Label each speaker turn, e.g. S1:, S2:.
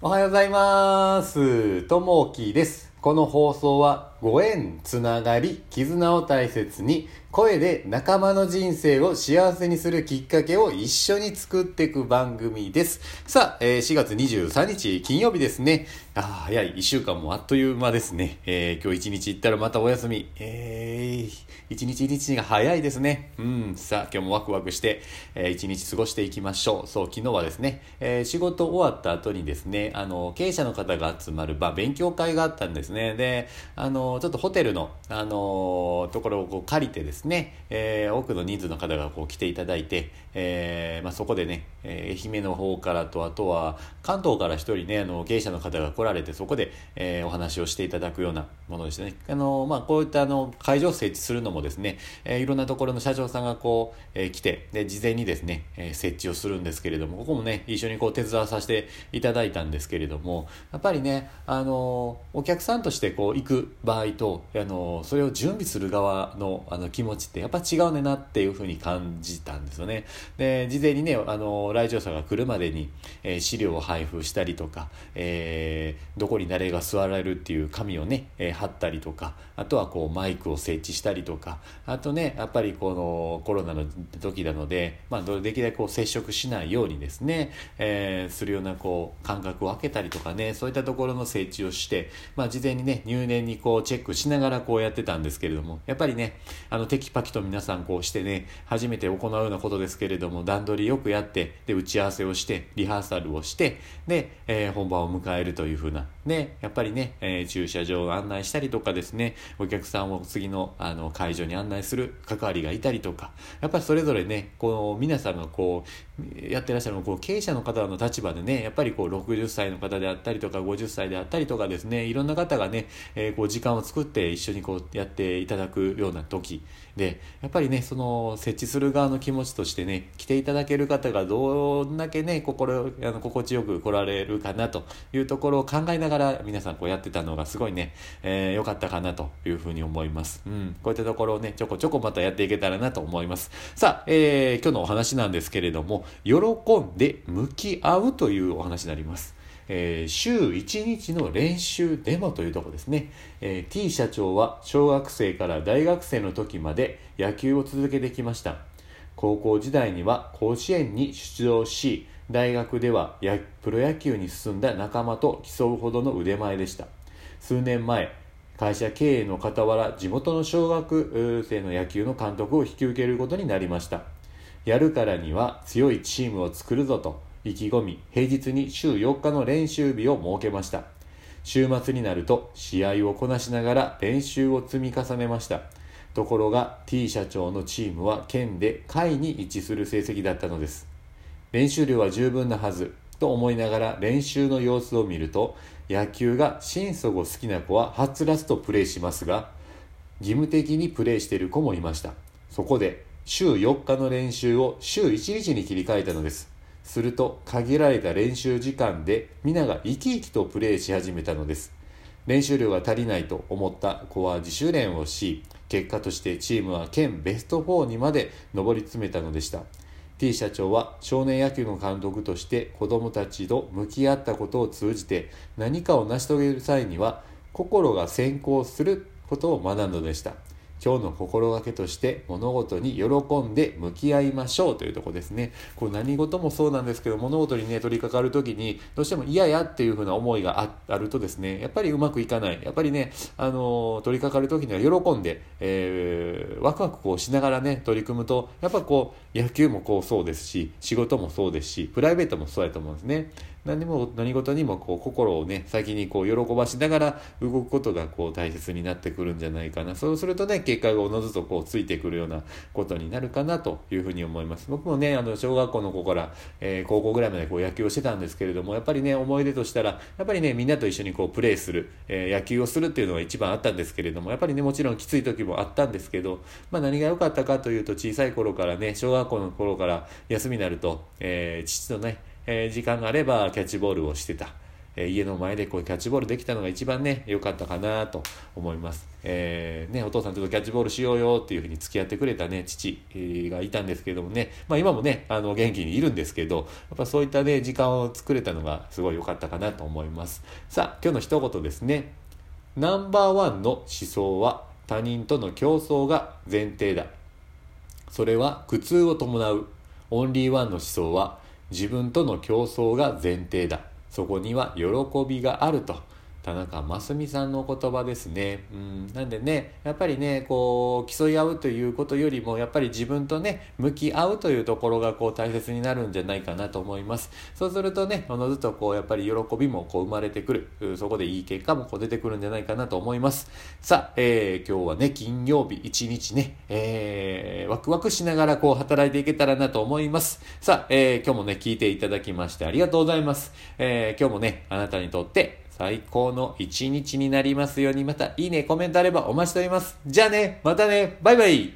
S1: おはようございます。ともきです。この放送はご縁、つながり、絆を大切に、声で仲間の人生を幸せにするきっかけを一緒に作っていく番組です。さあ、えー4月23日金曜日ですね。あー早い、1週間もあっという間ですね。えー今日1日行ったらまたお休み。えー、一日一日が早いですね。うん、さあ、今日もワクワクして、えー一日過ごしていきましょう。そう、昨日はですね、えー仕事終わった後にですね、あの、経営者の方が集まる、まあ、勉強会があったんですね。ねで、あの、ちょっとホテルの、あの、ところをこう借りてですね、えー多くの人数の方がこう来ていただいて、えーまあ、そこでね、えー愛媛の方からと、あとは関東から一人ね、あの、経営者の方が来られて、そこで、えーお話をしていただくようなものでしたね。あの、まあ、こういったあの、会場を設置するのもですね、えーいろんなところの社長さんがこう、えー来て、で、事前にですね、えー設置をするんですけれども、ここもね、一緒にこう手伝わさせていただいたんですけれども、やっぱりね、あの、お客さんとしてこう行く場合と、あの、それを準備する側のあの気持ちってやっぱ違うねなっていうふうに感じたんですよね。で、事前にね、あの、来場者が来るまでに、えー資料を配布したりとか、えーどこに誰が座られるっていう紙をね、えー貼ったりとか、あとはこうマイクを設置したりとか、あとね、やっぱりこのコロナの時なので、まあ、できるだけこう接触しないようにですね、えーするようなこう間隔を空けたりとかね、そういったところの設置をして、まあ、事前にね、入念にこうチェックしながらこうやってたんですけれども、やっぱりね、あのテキパキと皆さんこうしてね、初めて行うようなことですけれども、段取りよくやって、で、打ち合わせをして、リハーサルをして、で、えー本番を迎えるというふうな、ね、やっぱりね、えー駐車場を案内したりとかですね、お客さんを次のあの会場に案内する関わりがいたりとか、やっぱりそれぞれね、こう、皆さんがこう、やってらっしゃるのこう経営者の方の立場でね、やっぱりこう、60歳の方であったりとか、50歳であったりとかですね、いろんな方がね、えーこう、時間を作って一緒にこう、やっていただくような時で、やっぱりね、その、設置する側の気持ちとしてね、来ていただける方がどんだけね、心、あの、心地よく来られるかなというところを考えながら皆さんこうやってたのがすごいね、えー良かったかなというふうに思います。うん。こういったところをね、ちょこちょこまたやっていけたらなと思います。さあ、えー今日のお話なんですけれども、喜んで向き合うというお話になります。えー週1日の練習デモというとこですね、えー T 社長は小学生から大学生の時まで野球を続けてきました。高校時代には甲子園に出場し大学ではプロ野球に進んだ仲間と競うほどの腕前でした。数年前会社経営の傍ら地元の小学生の野球の監督を引き受けることになりました。やるからには強いチームを作るぞと意気込み平日に週4日の練習日を設けました。週末になると試合をこなしながら練習を積み重ねました。ところが T 社長のチームは県で下位に位置する成績だったのです。練習量は十分なはずと思いながら練習の様子を見ると野球が心底好きな子ははつらつとプレーしますが義務的にプレーしている子もいました。そこで週4日の練習を週1日に切り替えたのです。すると限られた練習時間で皆が生き生きとプレーし始めたのです。練習量が足りないと思った子は自主練をし結果としてチームは県ベスト4にまで上り詰めたのでした。T 社長は少年野球の監督として子どもたちと向き合ったことを通じて何かを成し遂げる際には心が先行することを学んだのでした。今日の心がけとして物事に喜んで向き合いましょうというとこですね。こう何事もそうなんですけど物事にね取り掛かる時にどうしても嫌やっていうふうな思いがああるとですねやっぱりうまくいかないやっぱりねあの取り掛かる時には喜んで、えーワクワクこうしながらね取り組むとやっぱこう野球もこうそうですし仕事もそうですしプライベートもそうやと思うんですね。何も何事にもこう心をね先にこう喜ばしながら動くことがこう大切になってくるんじゃないかな。そうするとね結果がおのずとこうついてくるようなことになるかなというふうに思います。僕もねあの小学校の子から、えー高校ぐらいまでこう野球をしてたんですけれどもやっぱりね思い出としたらやっぱりねみんなと一緒にこうプレーする、えー野球をするっていうのが一番あったんですけれどもやっぱりねもちろんきつい時もあったんですけど、まあ、何が良かったかというと小さい頃からね小学校の頃から休みになると、えー父とねえー時間があればキャッチボールをしてた、え、家の前でこうキャッチボールできたのが一番ね、良かったかなと思います。えー、ね、お父さんちょっとキャッチボールしようよっていうふうに付き合ってくれたね、父がいたんですけどもね、まあ今もね、あの元気にいるんですけど、やっぱそういったね、時間を作れたのがすごい良かったかなと思います。さあ、今日の一言ですね。ナンバーワンの思想は他人との競争が前提だ。それは苦痛を伴う。オンリーワンの思想は自分との競争が前提だ。そこには喜びがあると。田中真澄さんの言葉ですね。うん、なんでね、やっぱりね、こう、競い合うということよりも、やっぱり自分とね、向き合うというところがこう大切になるんじゃないかなと思います。そうするとね、おのずとこう、やっぱり喜びもこう生まれてくる。そこでいい結果もこう出てくるんじゃないかなと思います。さあ、えー、今日はね、金曜日一日ね、えー、ワクワクしながらこう働いていけたらなと思います。さあ、えー、今日もね、聞いていただきましてありがとうございます。えー、今日もね、あなたにとって最高の一日になりますように、またいいね、コメントあればお待ちしております。じゃあね、またね、バイバイ